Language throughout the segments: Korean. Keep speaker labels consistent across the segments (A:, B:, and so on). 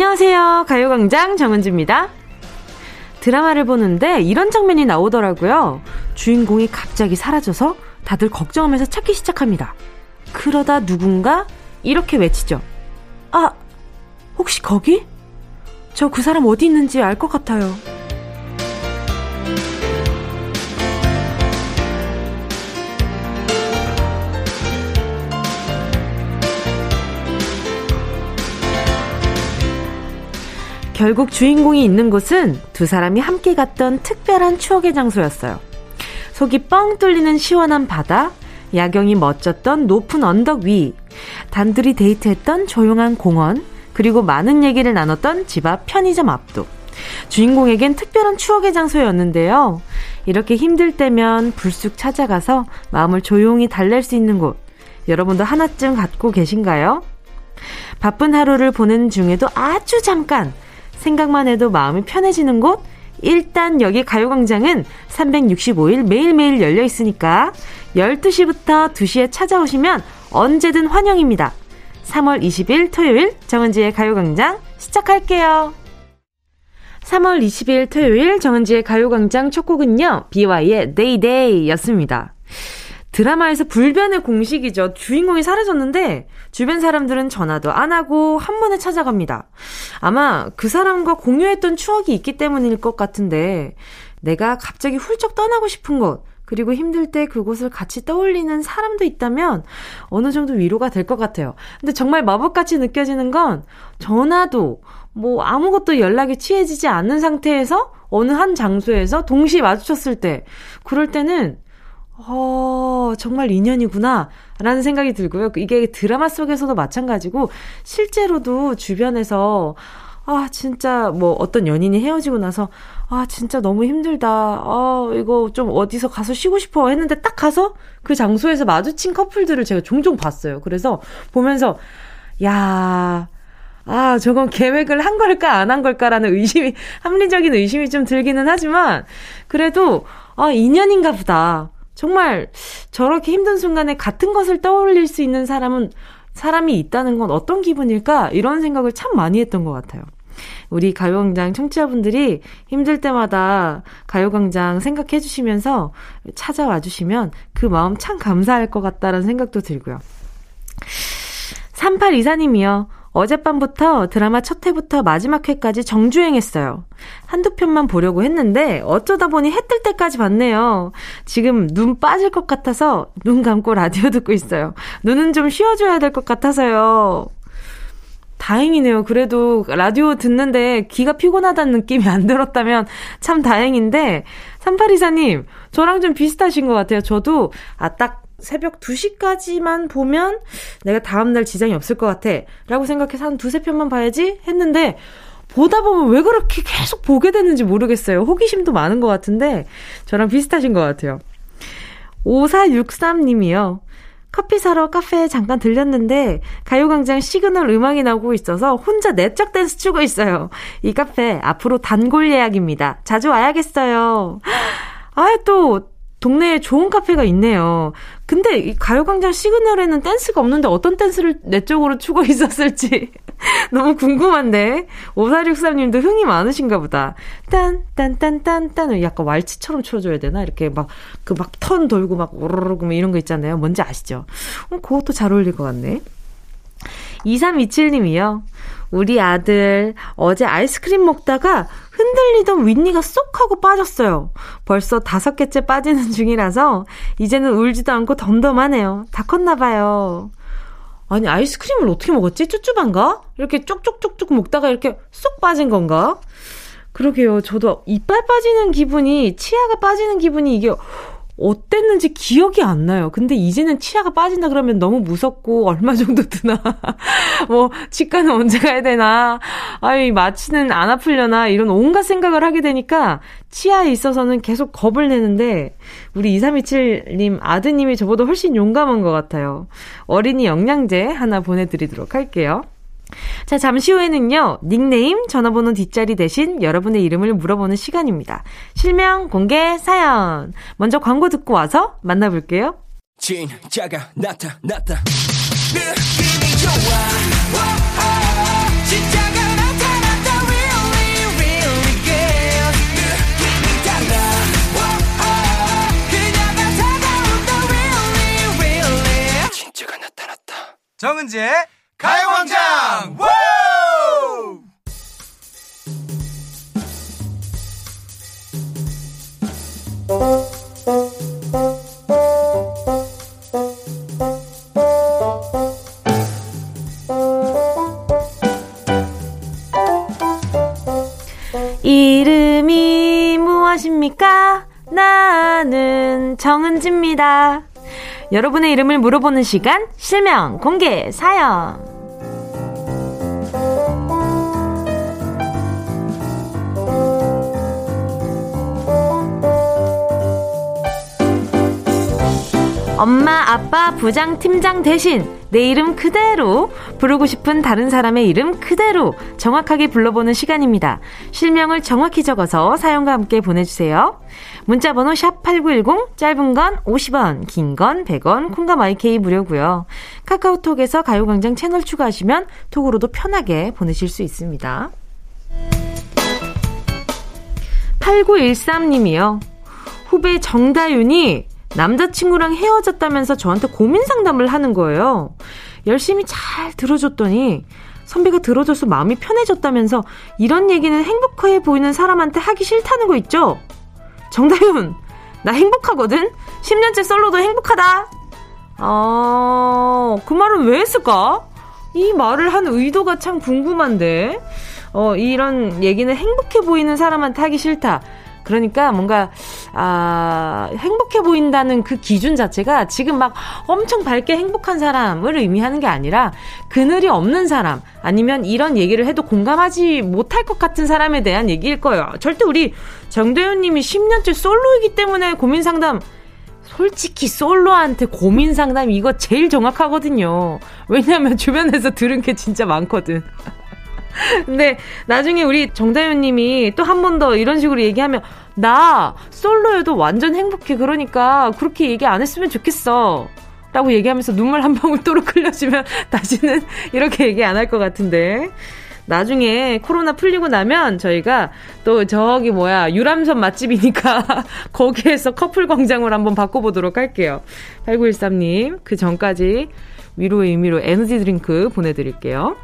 A: 안녕하세요. 가요광장 정은지입니다. 드라마를 보는데 이런 장면이 나오더라고요. 주인공이 갑자기 사라져서 다들 걱정하면서 찾기 시작합니다. 그러다 누군가 이렇게 외치죠. 아, 혹시 거기? 저 그 사람 어디 있는지 알 것 같아요. 결국 주인공이 있는 곳은 두 사람이 함께 갔던 특별한 추억의 장소였어요. 속이 뻥 뚫리는 시원한 바다, 야경이 멋졌던 높은 언덕 위, 단둘이 데이트했던 조용한 공원, 그리고 많은 얘기를 나눴던 집 앞 편의점 앞도. 주인공에겐 특별한 추억의 장소였는데요. 이렇게 힘들 때면 불쑥 찾아가서 마음을 조용히 달랠 수 있는 곳. 여러분도 하나쯤 갖고 계신가요? 바쁜 하루를 보낸 중에도 아주 잠깐 생각만 해도 마음이 편해지는 곳? 일단 여기 가요광장은 365일 매일매일 열려 있으니까 12시부터 2시에 찾아오시면 언제든 환영입니다. 3월 20일 토요일 정은지의 가요광장 시작할게요. 3월 20일 토요일 정은지의 가요광장 첫 곡은요, BY의 Day Day 였습니다. 드라마에서 불변의 공식이죠. 주인공이 사라졌는데 주변 사람들은 전화도 안 하고 한 번에 찾아갑니다. 아마 그 사람과 공유했던 추억이 있기 때문일 것 같은데 내가 갑자기 훌쩍 떠나고 싶은 곳 그리고 힘들 때 그곳을 같이 떠올리는 사람도 있다면 어느 정도 위로가 될 것 같아요. 근데 정말 마법같이 느껴지는 건 전화도 뭐 아무것도 연락이 취해지지 않는 상태에서 어느 한 장소에서 동시에 마주쳤을 때 그럴 때는 어, 정말 인연이구나. 라는 생각이 들고요. 이게 드라마 속에서도 마찬가지고, 실제로도 주변에서, 아, 진짜, 뭐, 어떤 연인이 헤어지고 나서, 아, 진짜 너무 힘들다. 아, 이거 좀 어디서 가서 쉬고 싶어. 했는데 딱 가서 그 장소에서 마주친 커플들을 제가 종종 봤어요. 그래서 보면서, 야, 아, 저건 계획을 한 걸까, 안 한 걸까라는 의심이, 합리적인 의심이 좀 들기는 하지만, 그래도, 아, 인연인가 보다. 정말 저렇게 힘든 순간에 같은 것을 떠올릴 수 있는 사람은 사람이 있다는 건 어떤 기분일까? 이런 생각을 참 많이 했던 것 같아요. 우리 가요광장 청취자분들이 힘들 때마다 가요광장 생각해 주시면서 찾아와 주시면 그 마음 참 감사할 것 같다라는 생각도 들고요. 3824님이요. 어젯밤부터 드라마 첫 회부터 마지막 회까지 정주행했어요. 한두 편만 보려고 했는데 어쩌다 보니 해 뜰 때까지 봤네요. 지금 눈 빠질 것 같아서 눈 감고 라디오 듣고 있어요. 눈은 좀 쉬어줘야 될 것 같아서요. 다행이네요. 그래도 라디오 듣는데 귀가 피곤하다는 느낌이 안 들었다면 참 다행인데, 3824님, 저랑 좀 비슷하신 것 같아요. 저도, 아, 딱 새벽 2시까지만 보면 내가 다음날 지장이 없을 것 같아. 라고 생각해서 한 두세 편만 봐야지 했는데, 보다 보면 왜 그렇게 계속 보게 되는지 모르겠어요. 호기심도 많은 것 같은데, 저랑 비슷하신 것 같아요. 5463님이요. 커피 사러 카페에 잠깐 들렸는데 가요광장 시그널 음악이 나오고 있어서 혼자 내적 댄스 추고 있어요. 이 카페 앞으로 단골 예약입니다. 자주 와야겠어요. 아, 또 동네에 좋은 카페가 있네요. 근데 이 가요광장 시그널에는 댄스가 없는데 어떤 댄스를 내 쪽으로 추고 있었을지 너무 궁금한데 5463님도 흥이 많으신가 보다. 딴딴딴 딴딴 약간 왈츠처럼 추어줘야 되나 이렇게 막 그 막 턴 돌고 막 오르르 뭐 이런 거 있잖아요. 뭔지 아시죠? 어, 그것도 잘 어울릴 것 같네. 2327님이요. 우리 아들 어제 아이스크림 먹다가 흔들리던 윗니가 쏙 하고 빠졌어요. 벌써 다섯 개째 빠지는 중이라서 이제는 울지도 않고 덤덤하네요. 다 컸나봐요. 아니, 아이스크림을 어떻게 먹었지? 쭈쭈반가? 이렇게 쪽쪽쪽쪽 먹다가 이렇게 쏙 빠진 건가? 그러게요. 저도 이빨 빠지는 기분이, 치아가 빠지는 기분이 이게 어땠는지 기억이 안 나요. 근데 이제는 치아가 빠진다 그러면 너무 무섭고 얼마 정도 드나? 뭐 치과는 언제 가야 되나? 아이 마취는 안 아플려나? 이런 온갖 생각을 하게 되니까 치아에 있어서는 계속 겁을 내는데 우리 2327님 아드님이 저보다 훨씬 용감한 것 같아요. 어린이 영양제 하나 보내드리도록 할게요. 자, 잠시 후에는요, 닉네임, 전화번호 뒷자리 대신 여러분의 이름을 물어보는 시간입니다. 실명 공개 사연. 먼저 광고 듣고 와서 만나볼게요. 진짜가 나타났다. 느낌이 좋아. 오, 오, 진짜가 나타났다.
B: Really, really good. 느낌이
C: 달라. 오,
B: 그녀가 다가온다. Really, really. 진짜가 나타났다.
D: 정은지의 가요광장
A: 이름이 무엇입니까? 나는 정은지입니다. 여러분의 이름을 물어보는 시간, 실명, 공개, 사연. 엄마, 아빠, 부장, 팀장 대신 내 이름 그대로 부르고 싶은 다른 사람의 이름 그대로 정확하게 불러보는 시간입니다. 실명을 정확히 적어서 사연과 함께 보내주세요. 문자번호 샵 8910 짧은 건 50원 긴 건 100원 콩과 마이케이 무료고요. 카카오톡에서 가요광장 채널 추가하시면 톡으로도 편하게 보내실 수 있습니다. 8913님이요. 후배 정다윤이 남자친구랑 헤어졌다면서 저한테 고민 상담을 하는 거예요. 열심히 잘 들어줬더니 선배가 들어줘서 마음이 편해졌다면서 이런 얘기는 행복해 보이는 사람한테 하기 싫다는 거 있죠? 정다윤, 나 행복하거든? 10년째 솔로도 행복하다! 어, 그 말은 왜 했을까? 이 말을 한 의도가 참 궁금한데, 어, 이런 얘기는 행복해 보이는 사람한테 하기 싫다. 그러니까 뭔가 아 행복해 보인다는 그 기준 자체가 지금 막 엄청 밝게 행복한 사람을 의미하는 게 아니라 그늘이 없는 사람 아니면 이런 얘기를 해도 공감하지 못할 것 같은 사람에 대한 얘기일 거예요. 절대 우리 정대현 님이 10년째 솔로이기 때문에 고민 상담 솔직히 솔로한테 고민 상담 이거 제일 정확하거든요. 왜냐면 주변에서 들은 게 진짜 많거든. 근데 나중에 우리 정다윤 님이 또 한 번 더 이런 식으로 얘기하면 나 솔로여도 완전 행복해. 그러니까 그렇게 얘기 안 했으면 좋겠어. 라고 얘기하면서 눈물 한 방울 또록 흘려주면 다시는 이렇게 얘기 안 할 것 같은데. 나중에 코로나 풀리고 나면 저희가 또 저기 뭐야 유람선 맛집이니까 거기에서 커플 광장으로 한번 바꿔보도록 할게요. 8913님 그 전까지 위로의 의미로 에너지 드링크 보내드릴게요.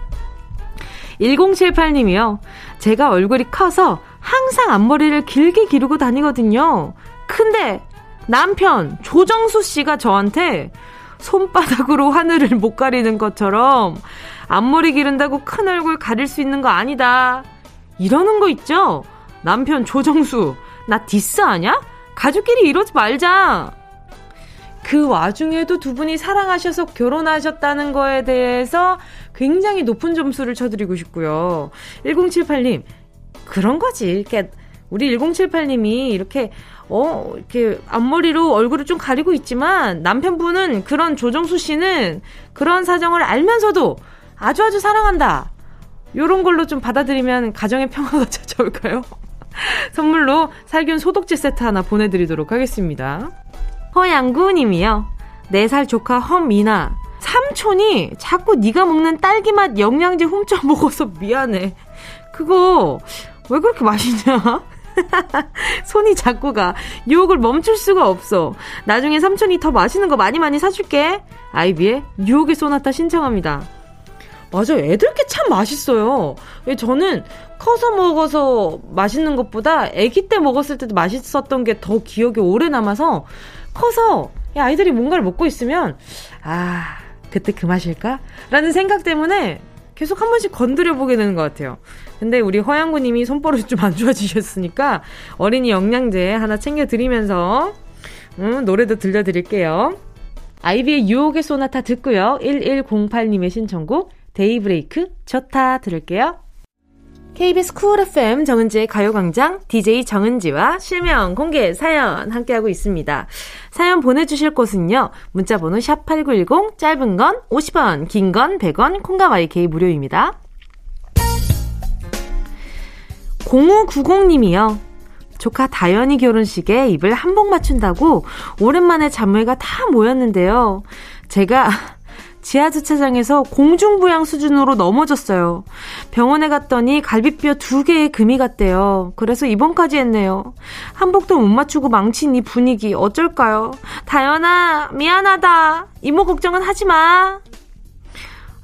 A: 1078님이요. 제가 얼굴이 커서 항상 앞머리를 길게 기르고 다니거든요. 근데 남편 조정수 씨가 저한테 손바닥으로 하늘을 못 가리는 것처럼 앞머리 기른다고 큰 얼굴 가릴 수 있는 거 아니다. 이러는 거 있죠? 남편 조정수, 나 디스 아냐? 가족끼리 이러지 말자. 그 와중에도 두 분이 사랑하셔서 결혼하셨다는 거에 대해서 굉장히 높은 점수를 쳐드리고 싶고요. 1078님, 그런 거지. 그러니까 우리 1078님이 이렇게 어, 이렇게 앞머리로 얼굴을 좀 가리고 있지만 남편분은 그런 조정수 씨는 그런 사정을 알면서도 아주 아주 사랑한다. 요런 걸로 좀 받아들이면 가정의 평화가 찾아올까요? 선물로 살균 소독제 세트 하나 보내드리도록 하겠습니다. 허양구 님이요. 4살 조카 험미나. 삼촌이 자꾸 네가 먹는 딸기맛 영양제 훔쳐 먹어서 미안해. 그거 왜 그렇게 맛있냐? 손이 자꾸 가. 유혹을 멈출 수가 없어. 나중에 삼촌이 더 맛있는 거 많이 많이 사줄게. 아이비의 유혹의 소나타 신청합니다. 맞아요. 애들 게참 맛있어요. 저는 커서 먹어서 맛있는 것보다 아기 때 먹었을 때도 맛있었던 게 더 기억에 오래 남아서 커서 아이들이 뭔가를 먹고 있으면 아 그때 그 맛일까? 라는 생각 때문에 계속 한 번씩 건드려 보게 되는 것 같아요. 근데 우리 허양구님이 손버릇이 좀 안 좋아지셨으니까 어린이 영양제 하나 챙겨드리면서 음, 노래도 들려드릴게요. 아이비의 유혹의 소나타 듣고요. 1108님의 신청곡 데이브레이크 좋다 들을게요. KBS 쿨 FM 정은지의 가요광장 DJ 정은지와 실명 공개 사연 함께하고 있습니다. 사연 보내주실 곳은요. 문자번호 샵8910 짧은 건 50원 긴 건 100원 콩과 마이케이 무료입니다. 0590님이요. 조카 다현이 결혼식에 입을 한복 맞춘다고 오랜만에 자매가 다 모였는데요. 제가 지하 주차장에서 공중부양 수준으로 넘어졌어요. 병원에 갔더니 갈비뼈 두 개에 금이 갔대요. 그래서 입원까지 했네요. 한복도 못 맞추고 망친 이 분위기 어쩔까요? 다연아 미안하다. 이모 걱정은 하지 마.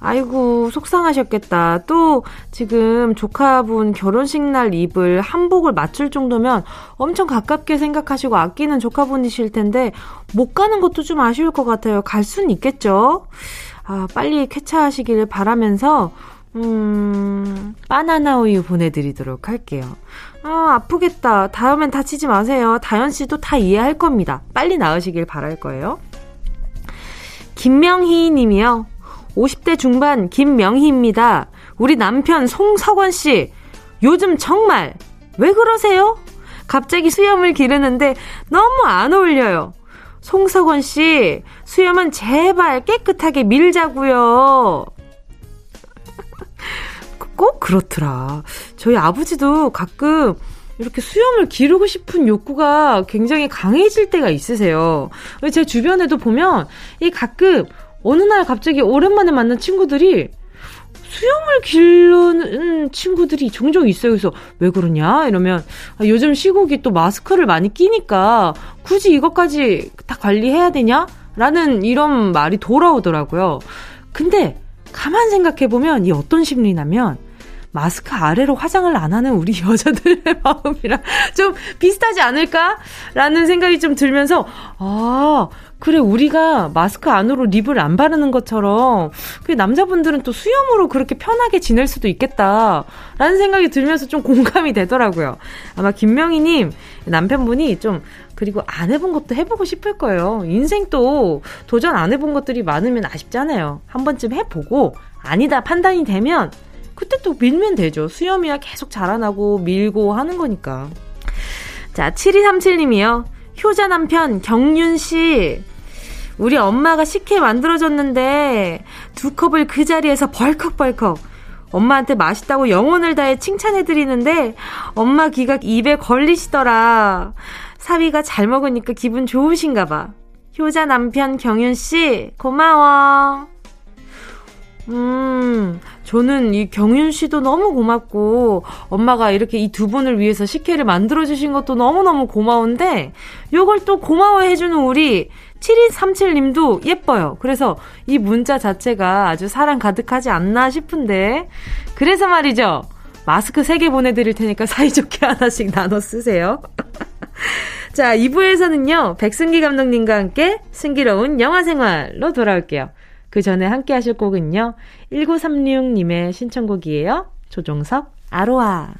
A: 아이고, 속상하셨겠다. 또, 지금 조카분 결혼식 날 입을 한복을 맞출 정도면 엄청 가깝게 생각하시고 아끼는 조카분이실 텐데, 못 가는 것도 좀 아쉬울 것 같아요. 갈 수는 있겠죠? 아, 빨리 쾌차하시기를 바라면서, 음, 바나나 우유 보내드리도록 할게요. 아, 아프겠다. 다음엔 다치지 마세요. 다현씨도 다 이해할 겁니다. 빨리 나으시길 바랄 거예요. 김명희 님이요. 50대 중반 김명희입니다. 우리 남편 송석원 씨, 요즘 정말 왜 그러세요? 갑자기 수염을 기르는데 너무 안 어울려요. 송석원 씨, 수염은 제발 깨끗하게 밀자고요. 꼭 그렇더라. 저희 아버지도 가끔 이렇게 수염을 기르고 싶은 욕구가 굉장히 강해질 때가 있으세요. 제 주변에도 보면 이 가끔 어느 날 갑자기 오랜만에 만난 친구들이 수염을 기르는 친구들이 종종 있어요. 그래서 왜 그러냐? 이러면 아, 요즘 시국이 또 마스크를 많이 끼니까 굳이 이것까지 다 관리해야 되냐? 라는 이런 말이 돌아오더라고요. 근데 가만 생각해 보면 이 어떤 심리냐면 마스크 아래로 화장을 안 하는 우리 여자들의 마음이랑 좀 비슷하지 않을까라는 생각이 좀 들면서 아 그래 우리가 마스크 안으로 립을 안 바르는 것처럼 그 남자분들은 또 수염으로 그렇게 편하게 지낼 수도 있겠다라는 생각이 들면서 좀 공감이 되더라고요. 아마 김명희님 남편분이 좀 그리고 안 해본 것도 해보고 싶을 거예요. 인생 또 도전 안 해본 것들이 많으면 아쉽잖아요. 한 번쯤 해보고 아니다 판단이 되면 그때 또 밀면 되죠. 수염이야 계속 자라나고 밀고 하는 거니까. 자, 7237님이요. 효자 남편 경윤씨. 우리 엄마가 식혜 만들어줬는데 두 컵을 그 자리에서 벌컥벌컥 엄마한테 맛있다고 영혼을 다해 칭찬해드리는데 엄마 기가 입에 걸리시더라. 사위가 잘 먹으니까 기분 좋으신가 봐. 효자 남편 경윤씨 고마워. 음, 저는 이 경윤 씨도 너무 고맙고, 엄마가 이렇게 이 두 분을 위해서 식혜를 만들어주신 것도 너무너무 고마운데, 요걸 또 고마워해주는 우리 7237님도 예뻐요. 그래서 이 문자 자체가 아주 사랑 가득하지 않나 싶은데, 그래서 말이죠. 마스크 3개 보내드릴 테니까 사이좋게 하나씩 나눠 쓰세요. 자, 2부에서는요, 백승기 감독님과 함께 승기로운 영화 생활로 돌아올게요. 그 전에 함께 하실 곡은요. 1936님의 신청곡이에요. 조종석, 아로아.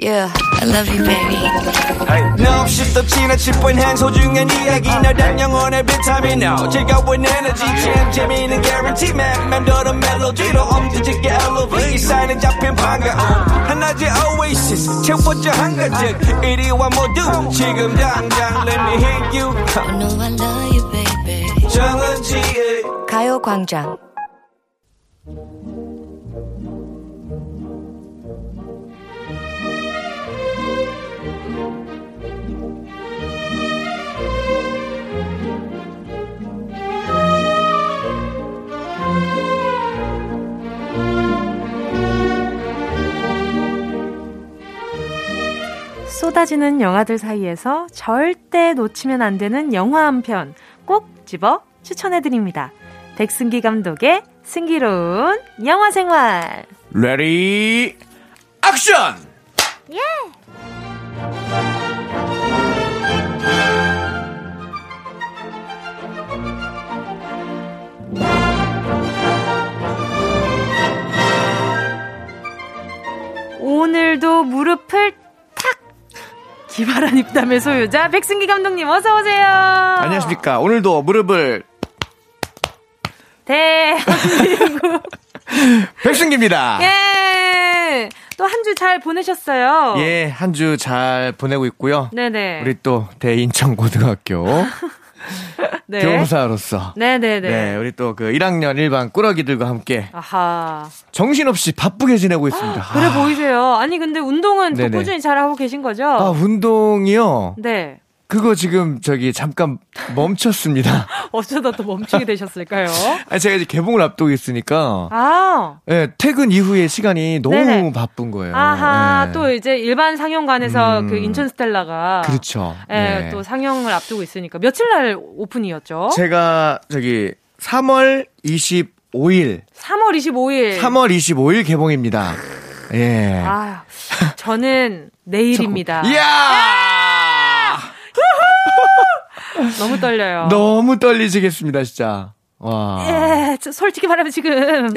A: Yeah, I love you, baby. No, she's the china chip when hands hold you and 이야기 너란 영혼의 비타민 No, 즐거운 에너지 참 재미있는 guarantee man 맴도는 멜로디로 엄지짓게 elevate 사인은 잡힌 반가움 하나의 oasis 채워져 한가득 이리 와 모두 지금 당장 let me hit you. I know I love you, baby. 정은지의 가요광장 쏟아지는 영화들 사이에서 절대 놓치면 안 되는 영화 한 편 꼭 집어 추천해드립니다. 백승기 감독의 승기로운 영화 생활.
D: Ready action! 예!
A: 오늘도 무릎을 기발한 입담의 소유자 백승기 감독님 어서 오세요.
D: 안녕하십니까. 오늘도 무릎을
A: 대한민국
D: 백승기입니다.
A: 예. 또 한 주 잘 보내셨어요.
D: 예, 한 주 잘 보내고 있고요.
A: 네네.
D: 우리 또 대인천 고등학교 네. 교사로서.
A: 네네네.
D: 네, 우리 또 그 1학년 일반 꾸러기들과 함께.
A: 아하.
D: 정신없이 바쁘게 지내고 있습니다.
A: 그래 아. 보이세요. 아니, 근데 운동은. 또 꾸준히 잘하고 계신 거죠?
D: 아, 운동이요?
A: 네.
D: 그거 지금 저기 잠깐 멈췄습니다.
A: 어쩌다 또 멈추게 되셨을까요?
D: 아 제가 이제 개봉을 앞두고 있으니까
A: 아.
D: 예, 퇴근 이후에 시간이 너무
A: 네네.
D: 바쁜 거예요.
A: 아하,
D: 예.
A: 또 이제 일반 상영관에서
D: 음.
A: 그 인천 스텔라가
D: 그렇죠.
A: 예,
D: 네.
A: 또 상영을 앞두고 있으니까 며칠 날 오픈이었죠?
D: 제가 저기 3월 25일
A: 3월 25일.
D: 3월 25일 개봉입니다. 예.
A: 아, 저는 내일입니다.
D: 이야!
A: 너무 떨려요.
D: 너무 떨리시겠습니다, 진짜. 와.
A: 예, 저 솔직히 말하면 지금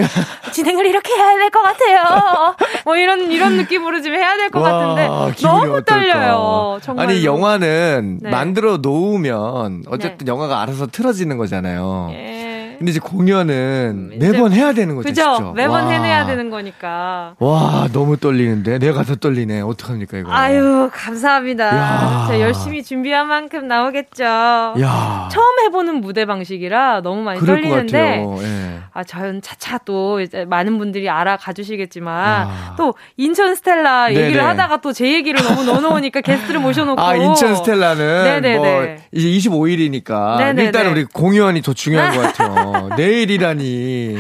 A: 진행을 이렇게 해야 될 것 같아요. 뭐 이런 이런 느낌으로 좀 해야 될것
D: 와,
A: 같은데 너무
D: 어떨까.
A: 떨려요. 정말.
D: 아니 영화는
A: 네.
D: 만들어 놓으면 어쨌든 영화가 알아서 틀어지는 거잖아요.
A: 예.
D: 근데 이제 공연은
A: 음, 이제-
D: 매번 해야 되는 거죠.
A: 그죠?
D: 진짜.
A: 매번
D: 와.
A: 해내야 되는 거니까.
D: 와 너무 떨리는데 내가 더 떨리네. 어떡합니까 이거?
A: 아유, 감사합니다.
D: 야.
A: 제가 열심히 준비한 만큼 나오겠죠.
D: 야.
A: 처음 해보는 무대 방식이라 너무 많이 떨리는데.
D: 예.
A: 아, 저는 차차 또 이제 많은 분들이 알아가 주시겠지만
D: 와.
A: 또 인천 스텔라 얘기를. 하다가 또 제 얘기를 너무 넣어놓으니까 게스트를 모셔놓고
D: 아 인천 스텔라는
A: 네네네.
D: 뭐 이제 25일이니까
A: 네네네.
D: 일단 우리 공연이 더 중요한 것 같아요. 내일이라니.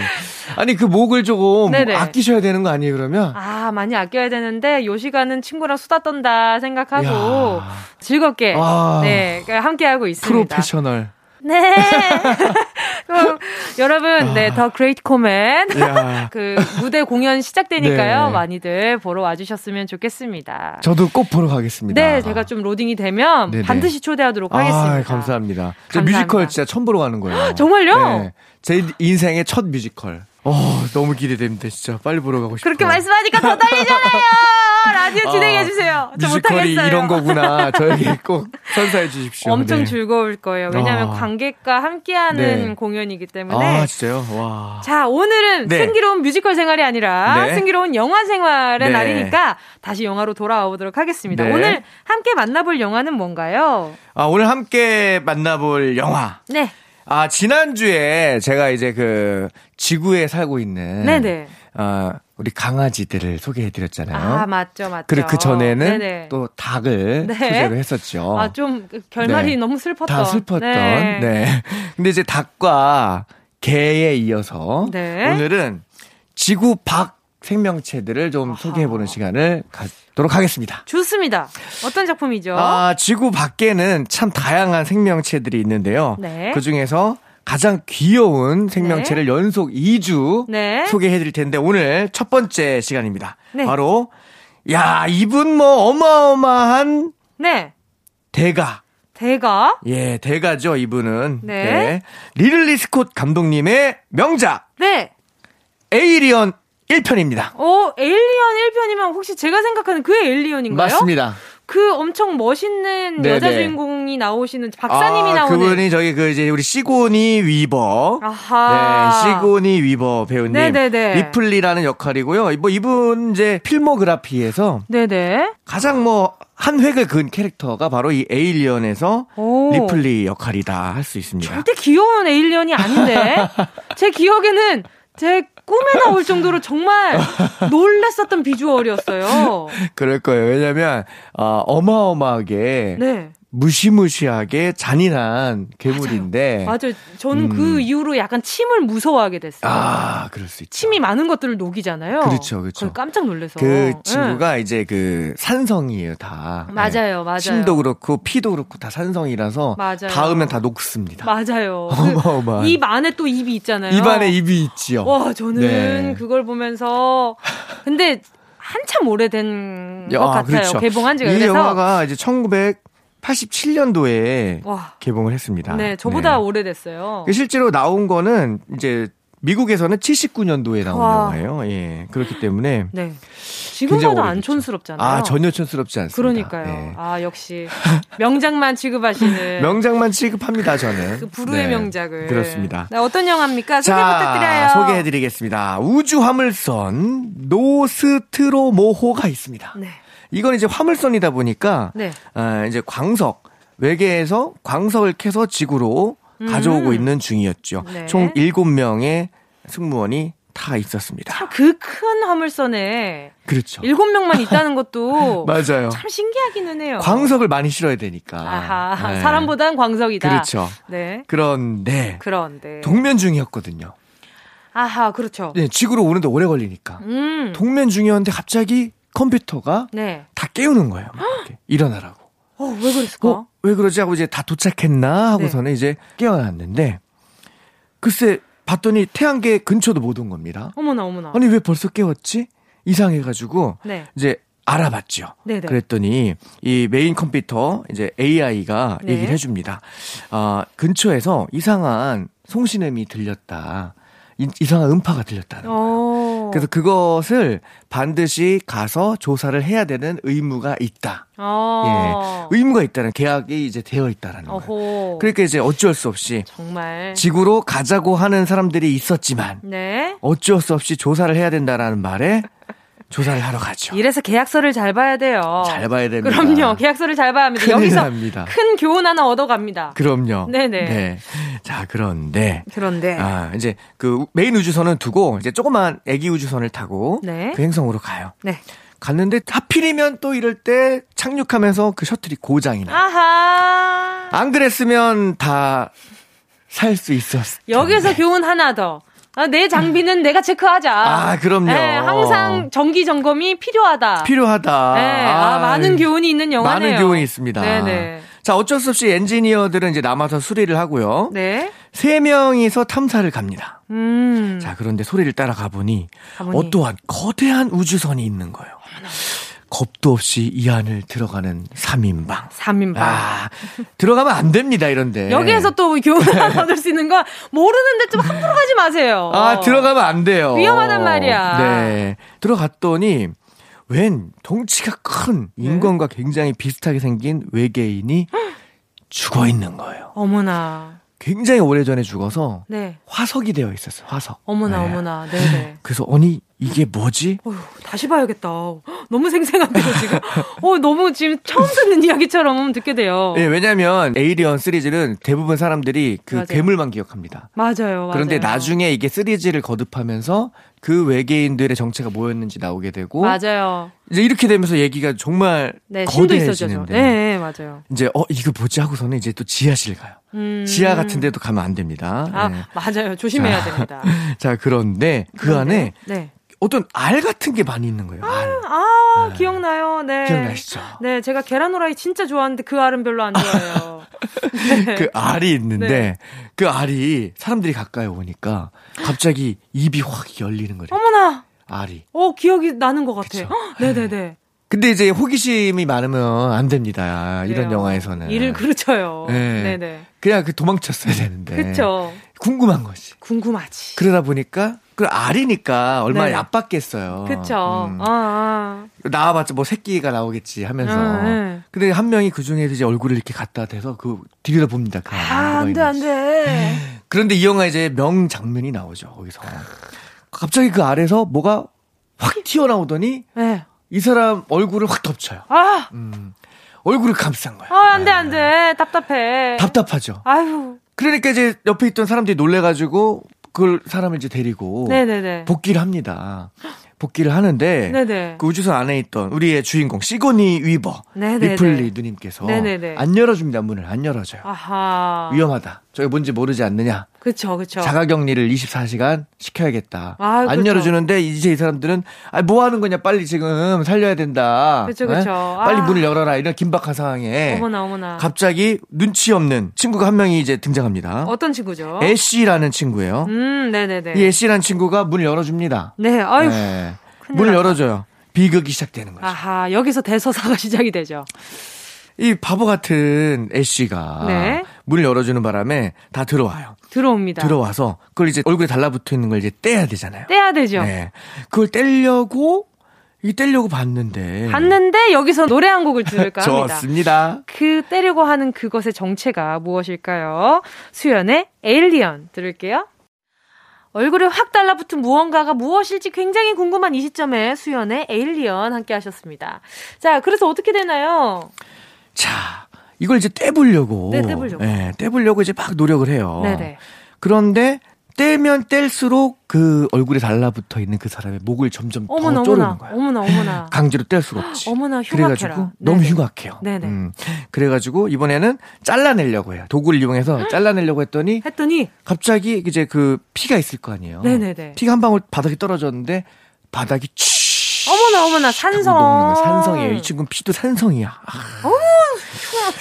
D: 아니 그 목을 조금
A: 네네.
D: 아끼셔야 되는 거 아니에요 그러면?
A: 아 많이 아껴야 되는데 요 시간은 친구랑 수다 떤다 생각하고
D: 야.
A: 즐겁게
D: 아.
A: 네 함께 하고 있습니다.
D: 프로페셔널.
A: 네. 그럼 여러분, 네, 더 그레이트 코멧.
D: 야.
A: 그 무대 공연 시작되니까요.
D: 네.
A: 많이들 보러 와주셨으면 좋겠습니다.
D: 저도 꼭 보러 가겠습니다.
A: 네, 제가 좀 로딩이 되면
D: 네네.
A: 반드시 초대하도록 하겠습니다.
D: 아, 감사합니다. 저
A: 감사합니다.
D: 뮤지컬 진짜 처음 보러 가는 거예요.
A: 정말요?
D: 네. 제 인생의 첫 뮤지컬. 어, 너무 기대됩니다. 진짜 빨리 보러 가고 싶어요.
A: 그렇게 말씀하니까 더 떨리잖아요. 라디오 진행해 주세요. 저
D: 아, 뮤지컬이
A: 못하겠어요.
D: 이런 거구나. 저에게 꼭 선사해 주십시오.
A: 엄청
D: 네.
A: 즐거울 거예요. 왜냐하면
D: 아.
A: 관객과 함께하는
D: 네.
A: 공연이기 때문에.
D: 아, 진짜요? 와.
A: 자, 오늘은
D: 네.
A: 승기로운 뮤지컬 생활이 아니라
D: 네.
A: 승기로운 영화 생활의
D: 네.
A: 날이니까 다시 영화로 돌아와 보도록 하겠습니다.
D: 네.
A: 오늘 함께 만나볼 영화는 뭔가요?
D: 아, 오늘 함께 만나볼 영화.
A: 네.
D: 아, 지난주에 제가 이제 그 지구에 살고 있는
A: 네네.
D: 아, 우리 강아지들을 소개해 드렸잖아요.
A: 아, 맞죠, 맞죠.
D: 그리고 그 전에는
A: 네네.
D: 또 닭을
A: 네.
D: 소개를 했었죠.
A: 아, 좀 결말이
D: 네.
A: 너무 슬펐던.
D: 다 슬펐던.
A: 네.
D: 네. 근데 이제 닭과 개에 이어서
A: 네.
D: 오늘은 지구 밖 생명체들을 좀 소개해보는 시간을 갖 도록 하겠습니다.
A: 좋습니다. 어떤 작품이죠?
D: 아, 지구 밖에는 참 다양한 생명체들이 있는데요.
A: 네.
D: 그 중에서 가장 귀여운 생명체를 연속 2주
A: 네.
D: 소개해 드릴 텐데 오늘 첫 번째 시간입니다.
A: 네.
D: 바로 야 이분 뭐 어마어마한
A: 네.
D: 대가
A: 대가.
D: 예 대가죠 이분은
A: 네.
D: 리들리 스콧 감독님의 명작
A: 네.
D: 에이리언 1편입니다.
A: 오, 에일리언 1편이면 혹시 제가 생각하는 그 에일리언인가요?
D: 맞습니다.
A: 그 엄청 멋있는
D: 네네.
A: 여자 주인공이 나오시는 박사님이
D: 아,
A: 나오는
D: 그분이 저기 그 이제 우리 시고니 위버
A: 아하.
D: 네, 시고니 위버 배우님
A: 네네네.
D: 리플리라는 역할이고요. 뭐 이분 이제 필모그라피에서
A: 네네.
D: 가장 뭐 한 획을 그은 캐릭터가 바로 이 에일리언에서
A: 오.
D: 리플리 역할이다 할 수 있습니다.
A: 절대 귀여운 에일리언이 아닌데 제 기억에는 제 꿈에 나올 정도로 정말 놀랬었던 비주얼이었어요.
D: 그럴 거예요. 왜냐면 어, 어마어마하게
A: 네.
D: 무시무시하게 잔인한 괴물인데
A: 맞아요. 저는
D: 음.
A: 그 이후로 약간 침을 무서워하게 됐어요.
D: 아, 그럴 수 있죠.
A: 침이 많은 것들을 녹이잖아요.
D: 그렇죠, 그렇죠.
A: 깜짝 놀라서.
D: 그
A: 네.
D: 친구가 이제 그 산성이에요, 다. 네.
A: 맞아요, 맞아요.
D: 침도 그렇고 피도 그렇고 다 산성이라서
A: 맞아요.
D: 닿으면 다 녹습니다.
A: 맞아요. 그 입 안에 또 입이 있잖아요.
D: 입 안에 입이 있지요.
A: 와, 저는
D: 네.
A: 그걸 보면서 근데 한참 오래된
D: 야,
A: 것 같아요.
D: 그렇죠.
A: 개봉한 지가
D: 이
A: 그래서
D: 영화가 이제 1987년도에
A: 와.
D: 개봉을 했습니다.
A: 네, 저보다
D: 네.
A: 오래됐어요.
D: 그 실제로 나온 거는 이제 미국에서는 79년도에 나온
A: 와.
D: 영화예요. 예. 그렇기 때문에
A: 네. 지금 봐도. 안 촌스럽잖아요.
D: 아, 전혀 촌스럽지 않습니다.
A: 그러니까요.
D: 예.
A: 아, 역시 명작만 취급하시는
D: 명작만 취급합니다, 저는.
A: 그 부르의
D: 네.
A: 명작을.
D: 그렇습니다.
A: 네, 어떤 영화입니까? 소개
D: 자,
A: 부탁드려요.
D: 소개해드리겠습니다. 우주 화물선 노스트로모호가 있습니다.
A: 네.
D: 이건 이제 화물선이다 보니까
A: 네.
D: 아, 이제 광석 외계에서 광석을 캐서 지구로 가져오고 있는 중이었죠.
A: 네.
D: 총 7명의 승무원이 타 있었습니다.
A: 참 그 큰 화물선에
D: 그렇죠.
A: 일곱 명만 있다는 것도
D: 맞아요.
A: 참 신기하기는 해요.
D: 광석을 많이 실어야 되니까.
A: 아하, 네. 사람보단 광석이다.
D: 그렇죠.
A: 네.
D: 그런데
A: 그런데
D: 동면 중이었거든요.
A: 아하, 그렇죠.
D: 네, 지구로 오는데 오래 걸리니까.
A: 음.
D: 동면 중이었는데 갑자기 컴퓨터가
A: 네.
D: 다 깨우는 거예요. 일어나라고.
A: 어, 왜 그랬을까?
D: 어, 왜 그러지 하고 이제 다 도착했나 하고서는 네. 이제 깨어났는데 글쎄 봤더니 태양계 근처도 못 온 겁니다.
A: 어머나 어머나.
D: 아니 왜 벌써 깨웠지? 이상해가지고
A: 네.
D: 이제 알아봤죠. 네네. 그랬더니 이 메인 컴퓨터 이제 AI가 네. 얘기를 해줍니다. 아 근처에서 이상한 송신음이 들렸다. 이 상한 음파가 들렸다는 거예요. 오. 그래서 그것을 반드시 가서 조사를 해야 되는 의무가 있다. 예, 의무가 있다는 계약이 이제 되어 있다라는. 거예요. 그러니까 이제 어쩔 수 없이
A: 정말
D: 지구로 가자고 하는 사람들이 있었지만
A: 네.
D: 어쩔 수 없이 조사를 해야 된다라는 말에 조사를 하러 가죠.
A: 이래서 계약서를 잘 봐야 돼요.
D: 잘 봐야 됩니다.
A: 그럼요. 계약서를 잘 봐야 합니다. 여기서
D: 납니다.
A: 큰 교훈 하나 얻어갑니다.
D: 그럼요.
A: 네네.
D: 네. 자, 그런데.
A: 그런데.
D: 아, 이제 그 메인 우주선은 두고 이제 조그만 애기 우주선을 타고 네. 그 행성으로 가요.
A: 네.
D: 갔는데 하필이면 또 이럴 때 착륙하면서 그 셔틀이 고장이 나.
A: 아하.
D: 안 그랬으면 다 살 수 있었어.
A: 여기서 교훈 하나 더. 아, 내 장비는 내가 체크하자.
D: 아, 그럼요. 네,
A: 항상 정기 점검이 필요하다.
D: 필요하다.
A: 네, 아, 아, 많은 교훈이 있는 영화네요.
D: 많은 교훈이 있습니다.
A: 네네.
D: 자, 어쩔 수 없이 엔지니어들은 이제 남아서 수리를 하고요.
A: 네.
D: 세 명이서 탐사를 갑니다.
A: 음.
D: 자, 그런데 소리를 따라가 보니 어떠한 거대한 우주선이 있는 거예요. 어머나. 겁도 없이 이 안을 들어가는 3인방.
A: 3인방. 아,
D: 들어가면 안 됩니다, 이런데.
A: 여기에서 또 교훈을 얻을 수 있는 건 모르는데 좀 함부로 가지 마세요.
D: 아, 들어가면 안 돼요.
A: 위험하단 말이야.
D: 네. 들어갔더니 웬 덩치가 큰 네. 인간과 네. 굉장히 비슷하게 생긴 외계인이 죽어 있는 거예요.
A: 어머나.
D: 굉장히 오래전에 죽어서
A: 네.
D: 화석이 되어 있었어요. 화석.
A: 어머나 네. 어머나. 네네.
D: 그래서 아니 이게 뭐지?
A: 어휴, 다시 봐야겠다. 너무 생생한데요 지금. 어 너무 지금 처음 듣는 이야기처럼 듣게 돼요.
D: 네, 왜냐하면 에이리언 시리즈는 대부분 사람들이 그 맞아요. 괴물만 기억합니다.
A: 맞아요, 맞아요.
D: 그런데 나중에 이게 시리즈를 거듭하면서 그 외계인들의 정체가 뭐였는지 나오게 되고
A: 맞아요.
D: 이제 이렇게 되면서 얘기가 정말 네, 거대해지는데
A: 네, 네, 맞아요.
D: 이제 어 이거 뭐지 하고서는 이제 또 지하실 가요.
A: 음.
D: 지하 같은 데도 가면 안 됩니다.
A: 아, 네. 맞아요. 조심해야
D: 자,
A: 됩니다.
D: 자, 그런데 그 그런데, 안에 네. 어떤 알 같은 게 많이 있는 거예요. 알.
A: 아, 아 네. 기억나요. 네.
D: 기억나시죠?
A: 네, 제가 계란 후라이 진짜 좋아하는데 그 알은 별로 안 좋아해요.
D: 네. 그 알이 있는데 네. 그 알이 사람들이 가까이 오니까 갑자기 입이 확 열리는 거예요.
A: 어머나.
D: 알이.
A: 어, 기억이 나는 것 같아요. 네 네 네.
D: 근데 이제 호기심이 많으면 안 됩니다. 이런 그래요. 영화에서는.
A: 이를 그르쳐요.
D: 네.
A: 네네.
D: 그냥 그 도망쳤어야 되는데.
A: 그쵸.
D: 궁금한 거지.
A: 궁금하지.
D: 그러다 보니까 그 알이니까 얼마나 네. 얕봤겠어요.
A: 그쵸. 음. 아, 아.
D: 나와봤자 뭐 새끼가 나오겠지 하면서. 아, 네. 근데 한 명이 그 중에 이제 얼굴을 이렇게 갖다 대서 그 들여다 봅니다. 그
A: 아, 안 돼, 안 돼.
D: 그런데 이 영화 이제 명 장면이 나오죠. 거기서. 갑자기 그 알에서 뭐가 확 튀어나오더니.
A: 네.
D: 이 사람 얼굴을 확 덮쳐요.
A: 아!
D: 음. 얼굴을 감싼 거야.
A: 아, 안 돼, 안 돼. 답답해.
D: 답답하죠.
A: 아유.
D: 그러니까 이제 옆에 있던 사람들이 놀래가지고 그걸 사람을 이제 데리고
A: 네네네.
D: 복귀를 합니다. 복귀를 하는데
A: 네네.
D: 그 우주선 안에 있던 우리의 주인공 시고니 위버 네네네. 리플리 누님께서
A: 네네네.
D: 안 열어줍니다 문을 안 열어줘요.
A: 아하.
D: 위험하다. 저게 뭔지 모르지 않느냐.
A: 그쵸, 그쵸.
D: 자가격리를 24시간 시켜야겠다.
A: 아,
D: 안. 열어주는데 이제 이 사람들은 아, 뭐 하는 거냐 빨리 지금 살려야 된다.
A: 그쵸, 그쵸.
D: 아. 빨리 문을 열어라 이런 긴박한 상황에
A: 어머나, 어머나.
D: 갑자기 눈치 없는 친구가 한 명이 이제 등장합니다.
A: 어떤 친구죠?
D: 애쉬라는 친구예요.
A: 음, 네 네 네.
D: 이 애쉬라는 친구가 문을 열어줍니다.
A: 네, 아유. 네.
D: 문을 열어줘요. 비극이 시작되는 거죠.
A: 아하, 여기서 대서사가 시작이 되죠.
D: 이 바보 같은 애쉬가
A: 네.
D: 문을 열어주는 바람에 다 들어와요.
A: 들어옵니다.
D: 들어와서 그걸 이제 얼굴에 달라붙어 있는 걸 이제 떼야 되잖아요.
A: 떼야 되죠.
D: 네. 그걸 떼려고 이 떼려고 봤는데
A: 봤는데 여기서 노래 한 곡을 들을까
D: 합니다. 좋습니다.
A: 그 떼려고 하는 그것의 정체가 무엇일까요? 수연의 에일리언 들을게요. 얼굴에 확 달라붙은 무언가가 무엇일지 굉장히 궁금한 이 시점에 수연의 에일리언 함께 하셨습니다. 자, 그래서 어떻게 되나요?
D: 자, 이걸 이제 떼보려고.
A: 네, 떼보려고.
D: 네, 떼보려고 이제 막 노력을 해요.
A: 네네.
D: 그런데 떼면 뗄수록 그 얼굴에 달라붙어 있는 그 사람의 목을 점점 어머나, 더 쪼르는 거야.
A: 어머나, 어머나.
D: 강제로 뗄 수가 없지.
A: 어머나,
D: 흉악해라. 그래가지고 너무 흉악해요. 네네. 음. 그래가지고 이번에는 잘라내려고 해요. 도구를 이용해서 잘라내려고 했더니
A: 했더니
D: 갑자기 이제 그 피가 있을 거 아니에요. 네네네. 피가 한 방울 바닥에 떨어졌는데 바닥이 치
A: 어머나 어머나 산성.
D: 산성이에요. 이 친구는 피도 산성이야.
A: 아. 어머 흉악,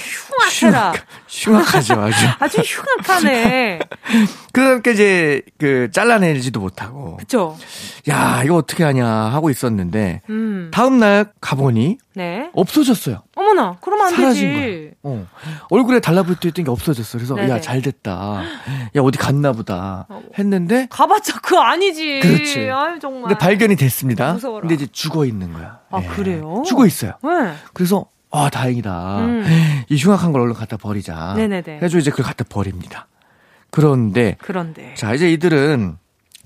A: 흉악해라.
D: 흉악하죠 아주.
A: 아주 흉악하네.
D: 그러니까 이제 그 잘라내지도 못하고.
A: 그쵸.
D: 야 이거 어떻게 하냐 하고 있었는데 음. 다음 날 가보니 네. 없어졌어요.
A: 어머나 그러면 안
D: 사라진 되지. 거야. 어. 얼굴에 달라붙어 있던 게 없어졌어. 그래서 네네. 야 잘 됐다. 야 어디 갔나 보다 어. 했는데
A: 가봤자 그거 아니지.
D: 그렇지.
A: 아유 정말.
D: 근데 발견이 됐습니다. 무서워라. 근데 이제 죽어 있는 거야.
A: 아 네. 그래요?
D: 죽어 있어요. 네. 그래서 아 다행이다. 음. 이 흉악한 걸 얼른 갖다 버리자. 네네네. 해서 이제 그걸 갖다 버립니다. 그런데
A: 그런데
D: 자 이제 이들은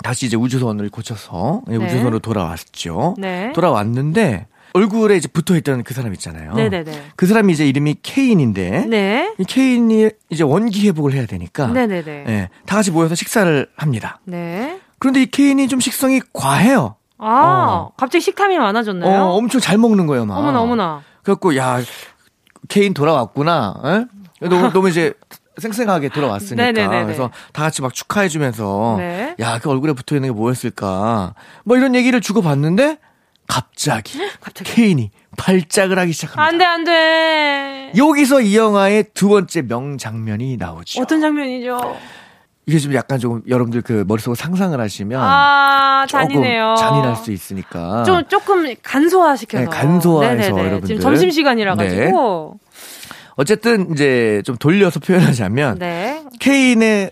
D: 다시 이제 우주선을 고쳐서 네. 우주선으로 돌아왔죠. 네. 돌아왔는데 얼굴에 이제 붙어 있던 그 사람 있잖아요. 네네네. 그 사람이 이제 이름이 케인인데 네. 이 케인이 이제 원기 회복을 해야 되니까 네네네. 네, 다 같이 모여서 식사를 합니다. 네. 그런데 이 케인이 좀 식성이 과해요.
A: 아, 어. 갑자기 식탐이 많아졌나요?
D: 어, 엄청 잘 먹는 거예요, 막.
A: 어머나, 어머나.
D: 그래갖고, 야, 케인 돌아왔구나. 에? 너무, 너무 이제 생생하게 돌아왔으니까. 네네네네. 그래서 다 같이 막 축하해주면서, 네. 야, 그 얼굴에 붙어 있는 게 뭐였을까. 뭐 이런 얘기를 주고받는데, 갑자기, 갑자기. 케인이 발작을 하기 시작합니다.
A: 안 돼, 안 돼.
D: 여기서 이 영화의 두 번째 명장면이 나오죠.
A: 어떤 장면이죠?
D: 이게 좀 약간 좀 여러분들 그 머릿속으로 상상을 하시면
A: 아, 잔인해요.
D: 잔인할 수 있으니까
A: 좀 조금 간소화시켜서
D: 네, 간소화해서 네네네. 여러분들
A: 지금 점심 시간이라 가지고 네.
D: 어쨌든 이제 좀 돌려서 표현하자면 네. 케인의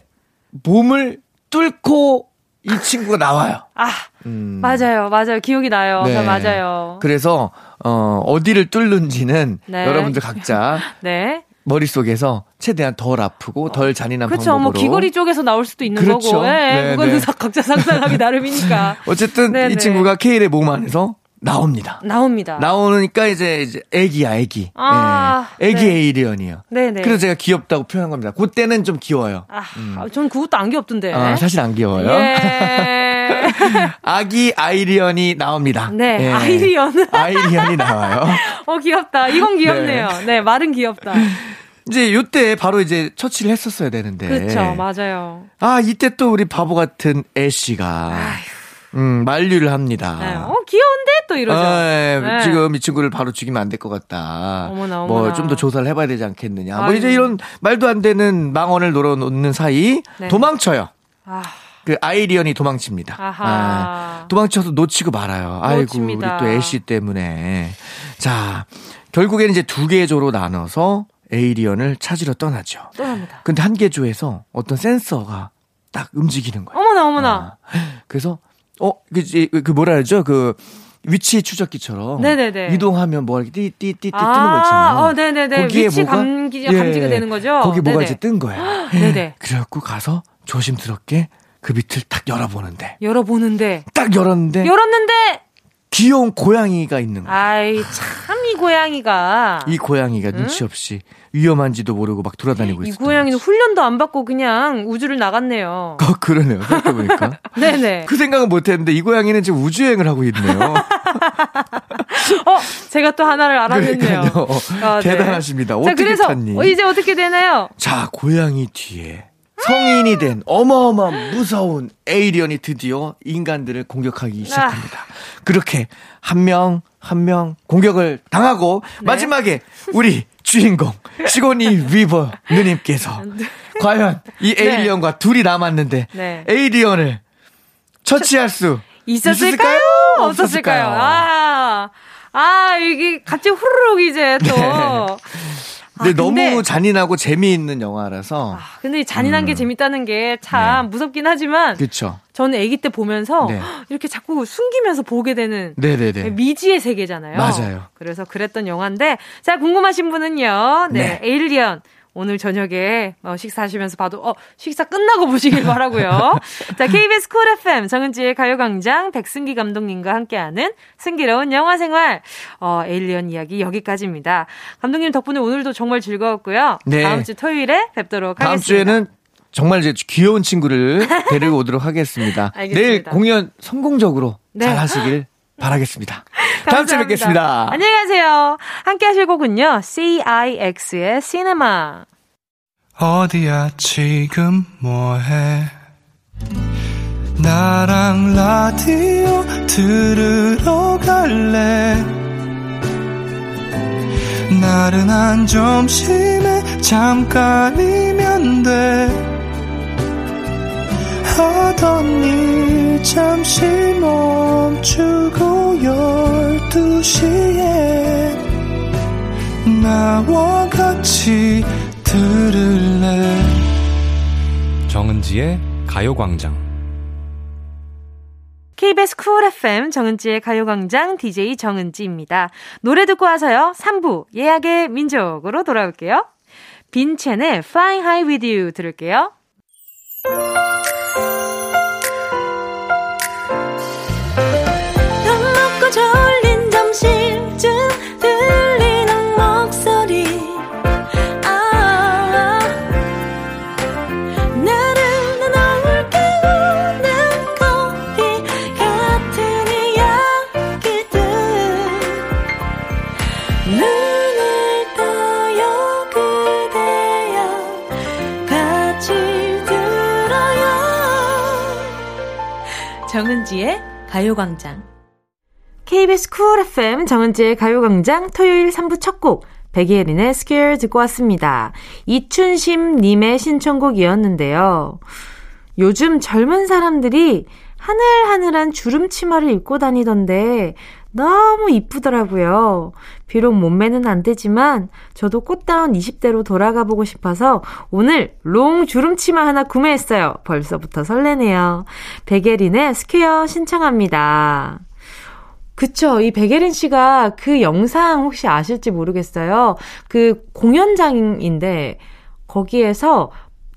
D: 몸을 뚫고 이 친구가 나와요.
A: 아, 음. 맞아요, 맞아요. 기억이 나요. 네. 맞아요.
D: 그래서 어 어디를 뚫는지는 네. 여러분들 각자 네. 머릿속에서 최대한 덜 아프고 덜 잔인한
A: 그렇죠.
D: 방법으로.
A: 뭐 귀걸이 쪽에서 나올 수도 있는
D: 그렇죠.
A: 거고. 예, 네, 그건 네. 각자 상상하기 나름이니까.
D: 어쨌든 네, 이 네. 친구가 케일의 몸 안에서 나옵니다.
A: 나옵니다.
D: 나오니까 이제 이제 애기야 애기. 아, 네. 애기 네. 에이리언이요. 네네. 그래서 제가 귀엽다고 표현한 겁니다. 그때는 좀 귀여워요.
A: 아, 음. 전 그것도 안 귀엽던데.
D: 아, 사실 안 귀여워요. 예. 아기 아이리언이 나옵니다.
A: 네, 예. 아이리언.
D: 아이리언이 나와요.
A: 어 귀엽다. 이건 귀엽네요. 네, 네 말은 귀엽다.
D: 이제 요때 바로 이제 처치를 했었어야 되는데.
A: 그렇죠, 맞아요.
D: 아 이때 또 우리 바보 같은 애쉬가. 아휴. 음, 만류를 합니다.
A: 네. 어, 귀여운데? 또 이러죠. 아,
D: 네. 네. 지금 이 친구를 바로 죽이면 안 될 것 같다. 어머나, 뭐 어머나. 뭐, 좀 더 조사를 해봐야 되지 않겠느냐. 아유. 뭐, 이제 이런 말도 안 되는 망언을 놀아놓는 사이, 네. 도망쳐요. 아. 그 아이리언이 도망칩니다. 아, 도망쳐서 놓치고 말아요. 놓칩니다. 아이고, 우리 또 애쉬 때문에. 자, 결국에는 이제 두개 조로 나눠서 에이리언을 찾으러 떠나죠.
A: 떠납니다.
D: 근데 한 개 조에서 어떤 센서가 딱 움직이는 거예요.
A: 어머나, 어머나.
D: 아, 그래서 어, 그, 그 뭐라 하죠? 그, 위치 추적기처럼 네네네. 이동하면 뭐 이렇게 띠띠띠띠 뜨는 거 있잖아요.
A: 어, 네네네. 거기에 위치 뭐가 감기, 감지가 예, 되는 거죠.
D: 거기 뭐가 네네. 이제 뜬 거야. 네네. 그래갖고 가서 조심스럽게 그 밑을 딱 열어보는데.
A: 열어보는데.
D: 딱 열었는데.
A: 열었는데.
D: 귀여운 고양이가 있는 거야.
A: 아이 참 이 고양이가.
D: 이 고양이가 응? 눈치 없이 위험한지도 모르고 막 돌아다니고 있어요.
A: 이 고양이는 훈련도 안 받고 그냥 우주를 나갔네요.
D: 어, 그러네요. 생각해보니까.
A: 네네.
D: 그 생각은 못 했는데 이 고양이는 지금 우주여행을 하고 있네요.
A: 어, 제가 또 하나를 알아냈네요.
D: 아, 네. 대단하십니다. 어떻게 자, 그래서 탔니?
A: 어, 이제 어떻게 되나요?
D: 자, 고양이 뒤에 성인이 된 어마어마한 무서운 에이리언이 드디어 인간들을 공격하기 시작합니다. 그렇게 한 명, 한 명 공격을 당하고 네. 마지막에 우리 주인공 시고니 위버 누님께서 과연 이 네. 에이리언과 네. 둘이 남았는데 네. 에이리언을 처치할 수
A: 있었을까요? 없었을까요? 아, 아, 이게 갑자기 후루룩 이제 또. 네.
D: 근데, 아, 근데 너무 잔인하고 재미있는 영화라서. 아,
A: 근데 잔인한 음. 게 재밌다는 게참 네. 무섭긴 하지만.
D: 그렇죠.
A: 저는 아기 때 보면서 네. 이렇게 자꾸 숨기면서 보게 되는 네네네. 미지의 세계잖아요.
D: 맞아요.
A: 그래서 그랬던 영화인데 자 궁금하신 분은요. 네, 네. 에일리언 오늘 저녁에 어, 식사하시면서 봐도 어 식사 끝나고 보시길 바라고요. 자 KBS Cool FM 정은지의 가요광장 백승기 감독님과 함께하는 승기로운 영화생활 어, 에일리언 이야기 여기까지입니다. 감독님 덕분에 오늘도 정말 즐거웠고요. 네. 다음 주 토요일에 뵙도록
D: 다음
A: 하겠습니다.
D: 다음 주에는 정말 이제 귀여운 친구를 데리고 오도록 하겠습니다. 내일 공연 성공적으로 네. 잘 하시길 바라겠습니다. 다음 주에 뵙겠습니다.
A: 안녕히 가세요. 함께 하실 곡은요. CIX의 시네마.
E: 어디야 지금 뭐해 나랑 라디오 들으러 갈래 나른한 점심에 잠깐이면 돼 하던 일 잠시 멈추고 열두 시에 나와 같이 들을래
F: 정은지의 가요광장
A: KBS 쿨 FM 정은지의 가요광장 DJ 정은지입니다. 노래 듣고 와서요. 3부 예약의 민족으로 돌아올게요. 빈첸의 Flying High With You 들을게요. 정은지의 가요광장. KBS Cool FM 정은지의 가요광장 토요일 3부 첫 곡, 백예린의 Square 듣고 왔습니다. 이춘심님의 신청곡이었는데요. 요즘 젊은 사람들이 하늘하늘한 주름 치마를 입고 다니던데 너무 이쁘더라고요. 비록 몸매는 안 되지만 저도 꽃다운 20대로 돌아가 보고 싶어서 오늘 롱 주름치마 하나 구매했어요. 벌써부터 설레네요. 백예린의 Square 신청합니다. 그쵸. 이 백예린 씨가 그 영상 혹시 아실지 모르겠어요. 그 공연장인데 거기에서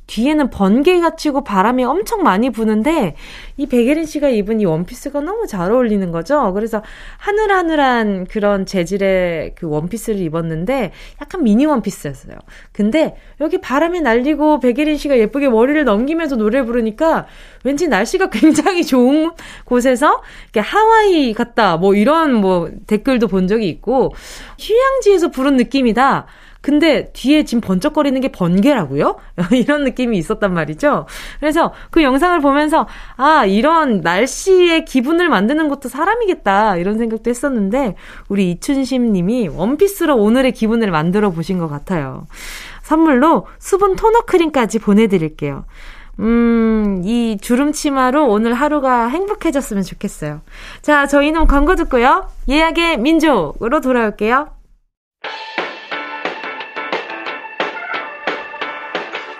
A: 뒤에는 번개가 치고 바람이 엄청 많이 부는데 이 백예린 씨가 입은 이 원피스가 너무 잘 어울리는 거죠. 그래서 하늘하늘한 그런 재질의 그 원피스를 입었는데 약간 미니 원피스였어요. 근데 여기 바람이 날리고 백예린 씨가 예쁘게 머리를 넘기면서 노래 부르니까 왠지 날씨가 굉장히 좋은 곳에서 이렇게 하와이 같다 뭐 이런 뭐 댓글도 본 적이 있고 휴양지에서 부른 느낌이다. 근데 뒤에 지금 번쩍거리는 게 번개라고요? 이런 느낌이 있었단 말이죠. 그래서 그 영상을 보면서 아 이런 날씨의 기분을 만드는 것도 사람이겠다 이런 생각도 했었는데 우리 이춘심 님이 원피스로 오늘의 기분을 만들어 보신 것 같아요. 선물로 수분 토너 크림까지 보내드릴게요. 음, 이 주름 치마로 오늘 하루가 행복해졌으면 좋겠어요. 자, 저희는 광고 듣고요. 예약의 민족으로 돌아올게요.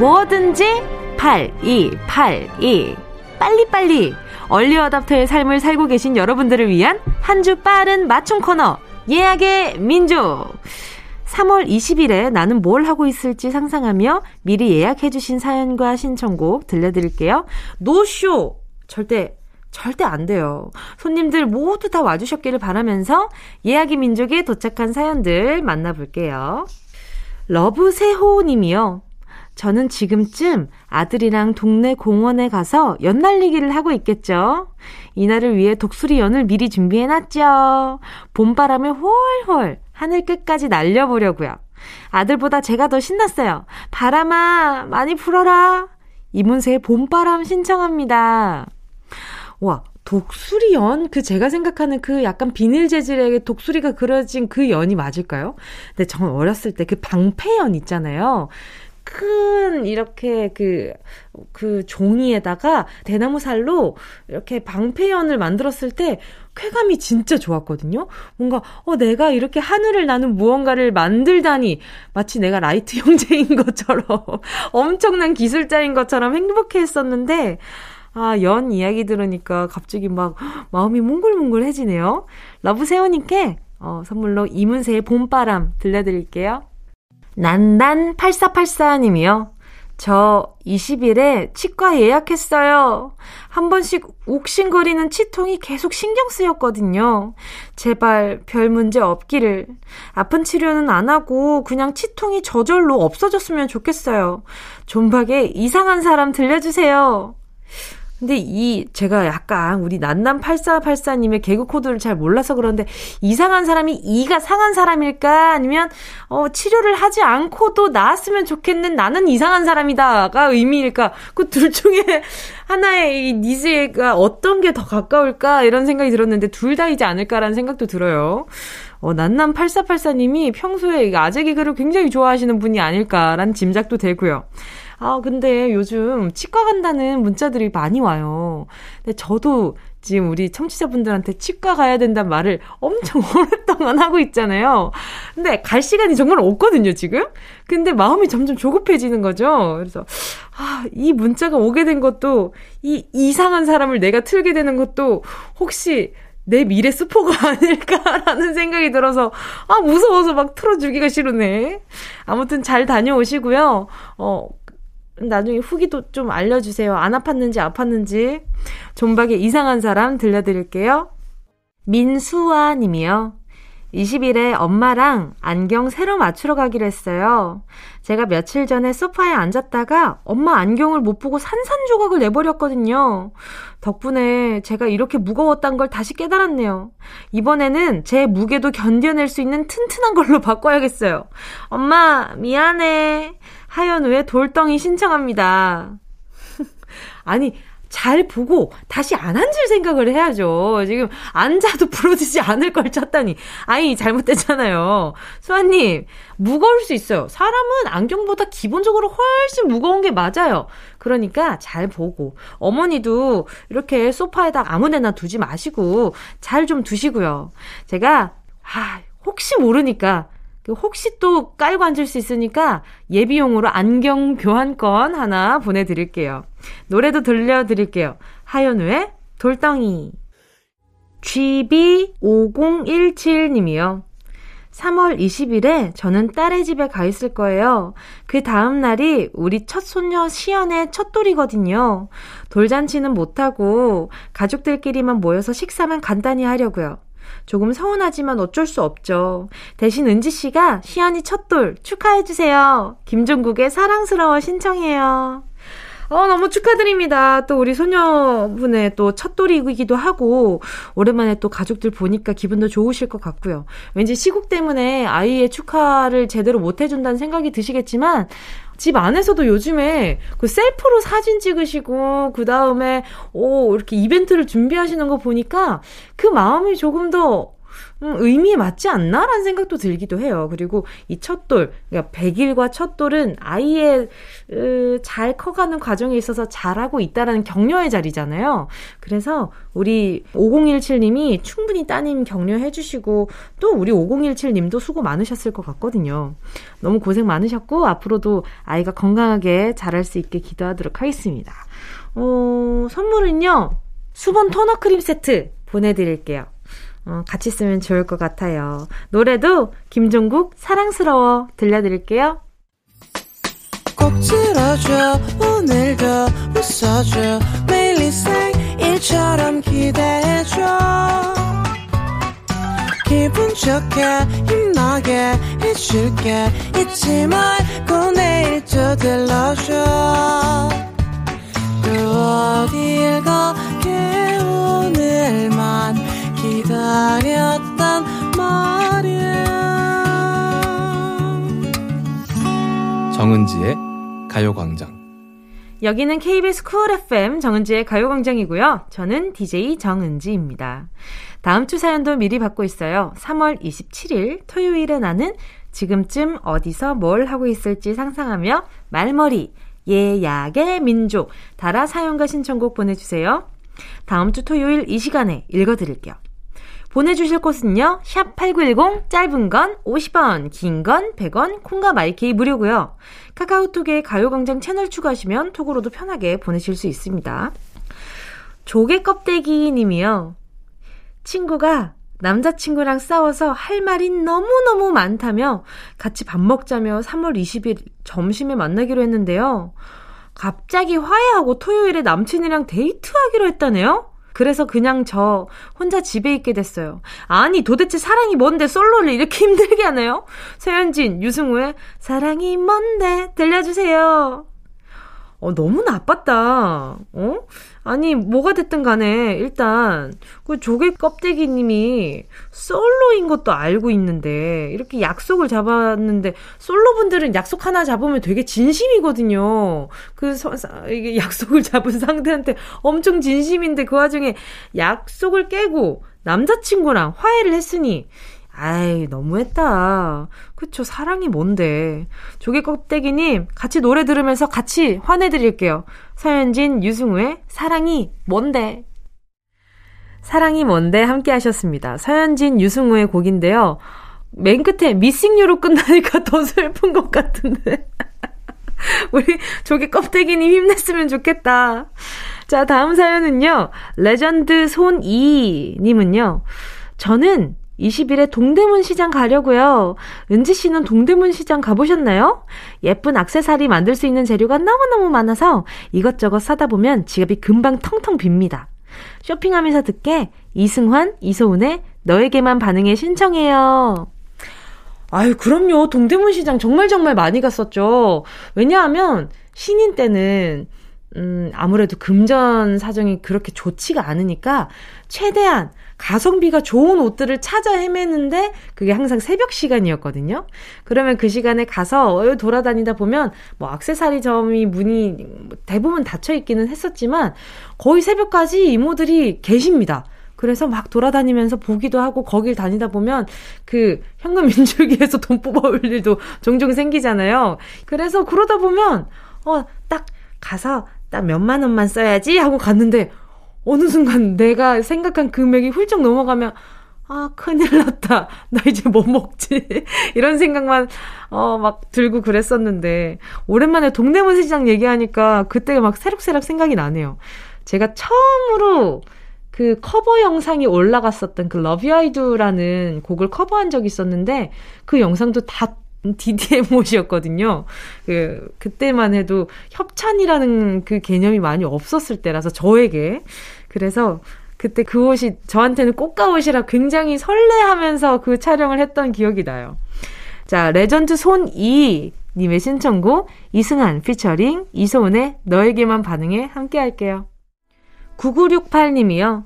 A: 뭐든지 8282. 빨리빨리. 얼리 어답터의 삶을 살고 계신 여러분들을 위한 한 주 빠른 맞춤 코너. 예약의 민족. 3월 20일에 나는 뭘 하고 있을지 상상하며 미리 예약해주신 사연과 신청곡 들려드릴게요. 노쇼! 절대 절대 안 돼요. 손님들 모두 다 와주셨기를 바라면서 예약의 민족에 도착한 사연들 만나볼게요. 러브세호 님이요. 저는 지금쯤 아들이랑 동네 공원에 가서 연날리기를 하고 있겠죠. 이날을 위해 독수리 연을 미리 준비해놨죠. 봄바람에 훨훨 하늘 끝까지 날려보려고요. 아들보다 제가 더 신났어요. 바람아, 많이 불어라. 이문세의 봄바람 신청합니다. 와, 독수리 연? 그 제가 생각하는 그 약간 비닐 재질의 독수리가 그려진 그 연이 맞을까요? 근데 전 어렸을 때 그 방패연 있잖아요. 큰 이렇게 그, 그 종이에다가 대나무 살로 이렇게 방패연을 만들었을 때 쾌감이 진짜 좋았거든요. 뭔가, 어, 내가 이렇게 하늘을 나는 무언가를 만들다니 마치 내가 라이트 형제인 것처럼 엄청난 기술자인 것처럼 행복해 했었는데, 아, 연 이야기 들으니까 갑자기 막 마음이 몽글몽글해지네요. 러브세호님께 어, 선물로 이문세의 봄바람 들려드릴게요. 난단8484님이요. 저 20일에 치과 예약했어요. 한 번씩 욱신거리는 치통이 계속 신경 쓰였거든요. 제발 별 문제 없기를. 아픈 치료는 안 하고 그냥 치통이 저절로 없어졌으면 좋겠어요. 존박에 이상한 사람 들려주세요. 근데 이 제가 약간 우리 난남 8484님의 개그 코드를 잘 몰라서 그런데 이상한 사람이 이가 상한 사람일까 아니면 어 치료를 하지 않고도 나았으면 좋겠는 나는 이상한 사람이다가 의미일까 그 둘 중에 하나의 이 니즈가 어떤 게 더 가까울까 이런 생각이 들었는데 둘 다이지 않을까라는 생각도 들어요. 어, 난남 8484님이 평소에 아재 개그를 굉장히 좋아하시는 분이 아닐까라는 짐작도 되고요. 아, 근데 요즘 치과 간다는 문자들이 많이 와요. 근데 저도 지금 우리 청취자분들한테 치과 가야 된다는 말을 엄청 오랫동안 하고 있잖아요. 근데 갈 시간이 정말 없거든요, 지금? 근데 마음이 점점 조급해지는 거죠. 그래서, 아, 이 문자가 오게 된 것도, 이 이상한 사람을 내가 틀게 되는 것도, 혹시 내 미래 스포가 아닐까라는 생각이 들어서, 아, 무서워서 막 틀어주기가 싫으네. 아무튼 잘 다녀오시고요. 어, 나중에 후기도 좀 알려주세요. 안 아팠는지 아팠는지. 존박의 이상한 사람 들려드릴게요. 민수아 님이요. 20일에 엄마랑 안경 새로 맞추러 가기로 했어요. 제가 며칠 전에 소파에 앉았다가 엄마 안경을 못 보고 산산조각을 내버렸거든요. 덕분에 제가 이렇게 무거웠단 걸 다시 깨달았네요. 이번에는 제 무게도 견뎌낼 수 있는 튼튼한 걸로 바꿔야겠어요. 엄마, 미안해. 하연우의 돌덩이 신청합니다. 아니, 잘 보고 다시 안 앉을 생각을 해야죠. 지금 앉아도 부러지지 않을 걸 쳤다니. 아이, 잘못됐잖아요. 수아님, 무거울 수 있어요. 사람은 안경보다 기본적으로 훨씬 무거운 게 맞아요. 그러니까 잘 보고. 어머니도 이렇게 소파에다 아무 데나 두지 마시고 잘 좀 두시고요. 제가, 아, 혹시 모르니까 그 혹시 또 깔고 앉을 수 있으니까 예비용으로 안경 교환권 하나 보내드릴게요. 노래도 들려드릴게요. 하연우의 돌덩이. GB5017님이요. 3월 20일에 저는 딸의 집에 가 있을 거예요. 그 다음 날이 우리 첫 손녀 시연의 첫 돌이거든요. 돌잔치는 못하고 가족들끼리만 모여서 식사만 간단히 하려고요. 조금 서운하지만 어쩔 수 없죠. 대신 은지 씨가 시연이 첫돌 축하해주세요. 김종국의 사랑스러워 신청해요. 어, 너무 축하드립니다. 또 우리 소녀분의 또 첫돌이기도 하고, 오랜만에 또 가족들 보니까 기분도 좋으실 것 같고요. 왠지 시국 때문에 아이의 축하를 제대로 못 해준다는 생각이 드시겠지만, 집 안에서도 요즘에 그 셀프로 사진 찍으시고 그 다음에 오 이렇게 이벤트를 준비하시는 거 보니까 그 마음이 조금 더 음, 의미에 맞지 않나라는 생각도 들기도 해요. 그리고 이 첫돌, 그러니까 100일과 첫돌은 아이의 으, 잘 커가는 과정에 있어서 잘하고 있다라는 격려의 자리잖아요. 그래서 우리 5017님이 충분히 따님 격려해 주시고 또 우리 5017님도 수고 많으셨을 것 같거든요. 너무 고생 많으셨고 앞으로도 아이가 건강하게 자랄 수 있게 기도하도록 하겠습니다. 어, 선물은요. 수분 토너 크림 세트 보내드릴게요. 어, 같이 쓰면 좋을 것 같아요. 노래도 김종국 사랑스러워 들려드릴게요. 꼭 들어줘 오늘도 웃어줘 매일 일상일처럼 기대해줘 기분 좋게 힘나게 해줄게 잊지 말고 내일 또 들러줘 또 어딜 가게 오늘만 기다렸단 말이야
F: 가요광장.
A: 여기는 KBS 쿨 FM 정은지의 가요광장이고요. 저는 DJ 정은지입니다. 다음 주 사연도 미리 받고 있어요. 3월 27일 토요일에 나는 지금쯤 어디서 뭘 하고 있을지 상상하며 말머리 예약의 민족 달아 사연과 신청곡 보내주세요. 다음 주 토요일 이 시간에 읽어드릴게요. 보내주실 곳은요, 샵 8910, 짧은 건 50원, 긴 건 100원, 콩과 마이케이 무료고요 카카오톡에 가요광장 채널 추가하시면 톡으로도 편하게 보내실 수 있습니다. 조개 껍데기 님이요. 친구가 남자친구랑 싸워서 할 말이 너무너무 많다며 같이 밥 먹자며 3월 20일 점심에 만나기로 했는데요. 갑자기 화해하고 토요일에 남친이랑 데이트하기로 했다네요? 그래서 그냥 저 혼자 집에 있게 됐어요. 아니, 도대체 사랑이 뭔데 솔로를 이렇게 힘들게 하나요? 서현진, 유승우의 사랑이 뭔데 들려주세요. 어, 너무 나빴다. 어? 아니, 뭐가 됐든 간에, 일단, 그 조개 껍데기 님이 솔로인 것도 알고 있는데, 이렇게 약속을 잡았는데, 솔로 분들은 약속 하나 잡으면 되게 진심이거든요. 그, 서, 이게 약속을 잡은 상대한테 엄청 진심인데, 그 와중에 약속을 깨고, 남자친구랑 화해를 했으니, 아이, 너무했다. 그쵸, 사랑이 뭔데. 조개 껍데기님, 같이 노래 들으면서 같이 화내드릴게요. 서현진, 유승우의 사랑이 뭔데. 사랑이 뭔데 함께 하셨습니다. 서현진, 유승우의 곡인데요. 맨 끝에 missing you로 끝나니까 더 슬픈 것 같은데. 우리 조개 껍데기님 힘냈으면 좋겠다. 자, 다음 사연은요. 레전드 손이님은요. 저는 20일에 동대문 시장 가려고요. 은지 씨는 동대문 시장 가보셨나요? 예쁜 악세사리 만들 수 있는 재료가 너무너무 많아서 이것저것 사다 보면 지갑이 금방 텅텅 빕니다. 쇼핑하면서 듣게 이승환, 이소은의 너에게만 반응해 신청해요. 아유, 그럼요. 동대문 시장 정말 정말 많이 갔었죠. 왜냐하면 신인 때는 음, 아무래도 금전 사정이 그렇게 좋지가 않으니까 최대한 가성비가 좋은 옷들을 찾아 헤매는데 그게 항상 새벽 시간이었거든요. 그러면 그 시간에 가서 돌아다니다 보면 뭐 악세사리점이 문이 대부분 닫혀 있기는 했었지만 거의 새벽까지 이모들이 계십니다. 그래서 막 돌아다니면서 보기도 하고 거길 다니다 보면 그 현금 인출기에서 돈 뽑아 올 일도 종종 생기잖아요. 그래서 그러다 보면 어 딱 가서 딱 몇만 원만 써야지 하고 갔는데 어느 순간 내가 생각한 금액이 훌쩍 넘어가면 아, 큰일 났다. 나 이제 뭐 먹지? 이런 생각만, 어, 막 들고 그랬었는데, 오랜만에 동대문 시장 얘기하니까 그때가 막 새록새록 생각이 나네요. 제가 처음으로 그 커버 영상이 올라갔었던 그 I Do라는 곡을 커버한 적이 있었는데, 그 영상도 다 DDM 옷이었거든요. 그, 그때만 해도 협찬이라는 그 개념이 많이 없었을 때라서 저에게. 그래서 그때 그 옷이 저한테는 꽃가 옷이라 굉장히 설레하면서 그 촬영을 했던 기억이 나요. 자, 레전드 손이 님의 신청곡 이승환 피처링 이소은의 너에게만 반응해 함께 할게요. 9968님이요.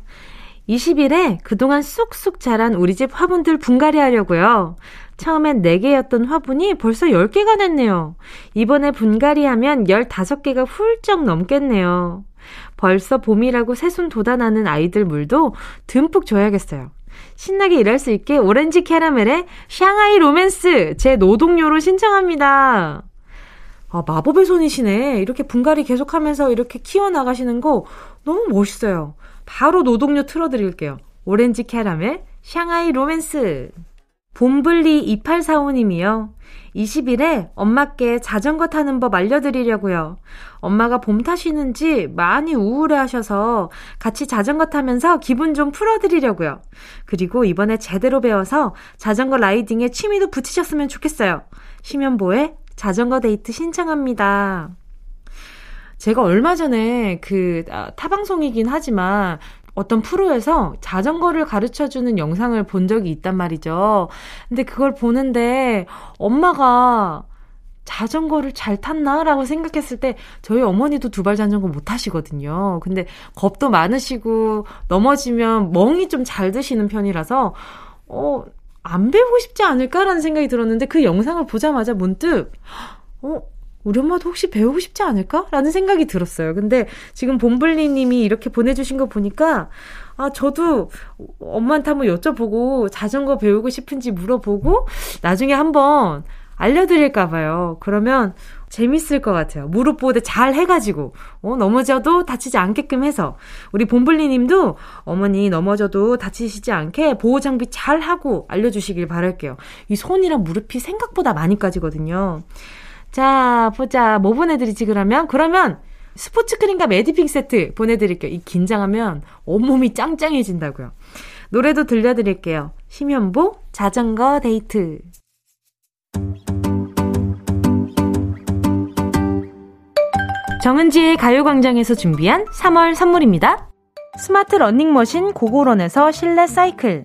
A: 20일에 그동안 쑥쑥 자란 우리 집 화분들 분갈이 하려고요. 처음엔 4개였던 화분이 벌써 10개가 됐네요. 이번에 분갈이 하면 15개가 훌쩍 넘겠네요. 벌써 봄이라고 새순 돋아나는 아이들 물도 듬뿍 줘야겠어요. 신나게 일할 수 있게 오렌지 캐러멜의 샹하이 로맨스 제 노동요로 신청합니다. 아, 마법의 손이시네. 이렇게 분갈이 계속하면서 이렇게 키워나가시는 거 너무 멋있어요. 바로 노동요 틀어드릴게요. 오렌지 캐러멜 샹하이 로맨스. 봄블리 2845님이요. 20일에 엄마께 자전거 타는 법 알려드리려고요. 엄마가 봄 타시는지 많이 우울해 하셔서 같이 자전거 타면서 기분 좀 풀어드리려고요. 그리고 이번에 제대로 배워서 자전거 라이딩에 취미도 붙이셨으면 좋겠어요. 심연보의 자전거 데이트 신청합니다. 제가 얼마 전에 그 아, 타방송이긴 하지만 어떤 프로에서 자전거를 가르쳐 주는 영상을 본 적이 있단 말이죠. 근데 그걸 보는데 엄마가 자전거를 잘 탔나 라고 생각했을 때 저희 어머니도 두발 자전거 못 타시거든요. 근데 겁도 많으시고 넘어지면 멍이 좀 잘 드시는 편이라서 어, 안 배우고 싶지 않을까라는 생각이 들었는데 그 영상을 보자마자 문득 어, 우리 엄마도 혹시 배우고 싶지 않을까? 라는 생각이 들었어요. 근데 지금 봄블리 님이 이렇게 보내주신 거 보니까, 아, 저도 엄마한테 한번 여쭤보고 자전거 배우고 싶은지 물어보고 나중에 한번 알려드릴까봐요. 그러면 재밌을 것 같아요. 무릎 보호대 잘 해가지고, 어, 넘어져도 다치지 않게끔 해서. 우리 봄블리 님도 어머니 넘어져도 다치시지 않게 보호 장비 잘 하고 알려주시길 바랄게요. 이 손이랑 무릎이 생각보다 많이 까지거든요. 자, 보자. 뭐 보내드리지, 그러면? 그러면 스포츠 크림과 매디핑 세트 보내드릴게요. 이 긴장하면 온몸이 짱짱해진다고요. 노래도 들려드릴게요. 심현보, 자전거 데이트. 정은지의 가요광장에서 준비한 3월 선물입니다. 스마트 러닝머신 고고런에서 실내 사이클.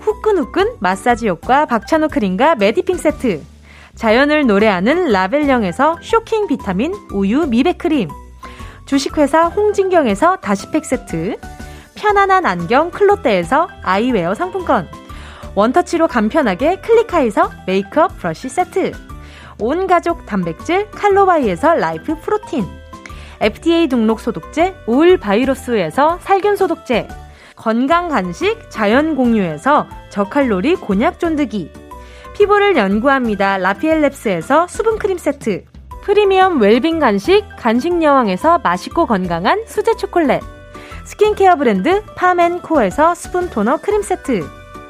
A: 후끈후끈 마사지 효과 박찬호 크림과 메디핑 세트. 자연을 노래하는 라벨령에서 쇼킹 비타민 우유 미백 크림. 주식회사 홍진경에서 다시팩 세트. 편안한 안경 클로떼에서 아이웨어 상품권. 원터치로 간편하게 클리카에서 메이크업 브러쉬 세트. 온 가족 단백질 칼로바이에서 라이프 프로틴. FDA 등록 소독제 오일 바이러스에서 살균 소독제. 건강 간식 자연 공유에서 저칼로리 곤약 쫀득이. 피부를 연구합니다. 라피엘랩스에서 수분 크림 세트. 프리미엄 웰빙 간식 간식 여왕에서 맛있고 건강한 수제 초콜렛 스킨케어 브랜드 파맨코에서 스푼 토너 크림 세트.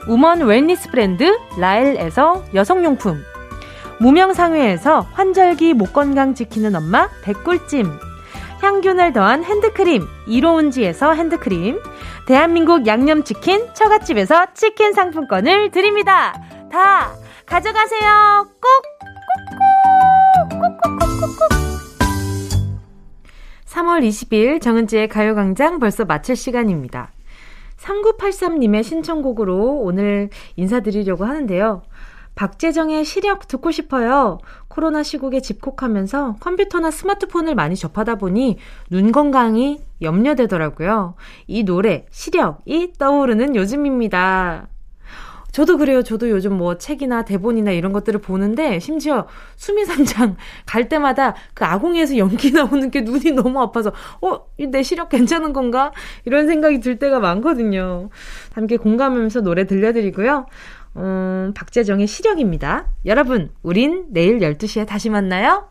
A: 우먼 웰니스 브랜드 라엘에서 여성용품. 무명상회에서 환절기 목 건강 지키는 엄마 백꿀찜 향균을 더한 핸드크림 이로운지에서 핸드크림 대한민국 양념치킨 처갓집에서 치킨 상품권을 드립니다. 다 가져가세요. 꼭! 꾹꾹꾹꾹꾹꾹 3월 20일 정은지의 가요광장 벌써 마칠 시간입니다. 3983님의 신청곡으로 오늘 인사드리려고 하는데요. 박재정의 시력 듣고 싶어요. 코로나 시국에 집콕하면서 컴퓨터나 스마트폰을 많이 접하다 보니 눈 건강이 염려되더라고요. 이 노래, 시력이 떠오르는 요즘입니다. 저도 그래요. 저도 요즘 뭐 책이나 대본이나 이런 것들을 보는데 심지어 수미산장 갈 때마다 그 아궁이에서 연기 나오는 게 눈이 너무 아파서 어, 내 시력 괜찮은 건가? 이런 생각이 들 때가 많거든요. 함께 공감하면서 노래 들려드리고요. 음, 박재정의 시력입니다. 여러분, 우린 내일 12시에 다시 만나요.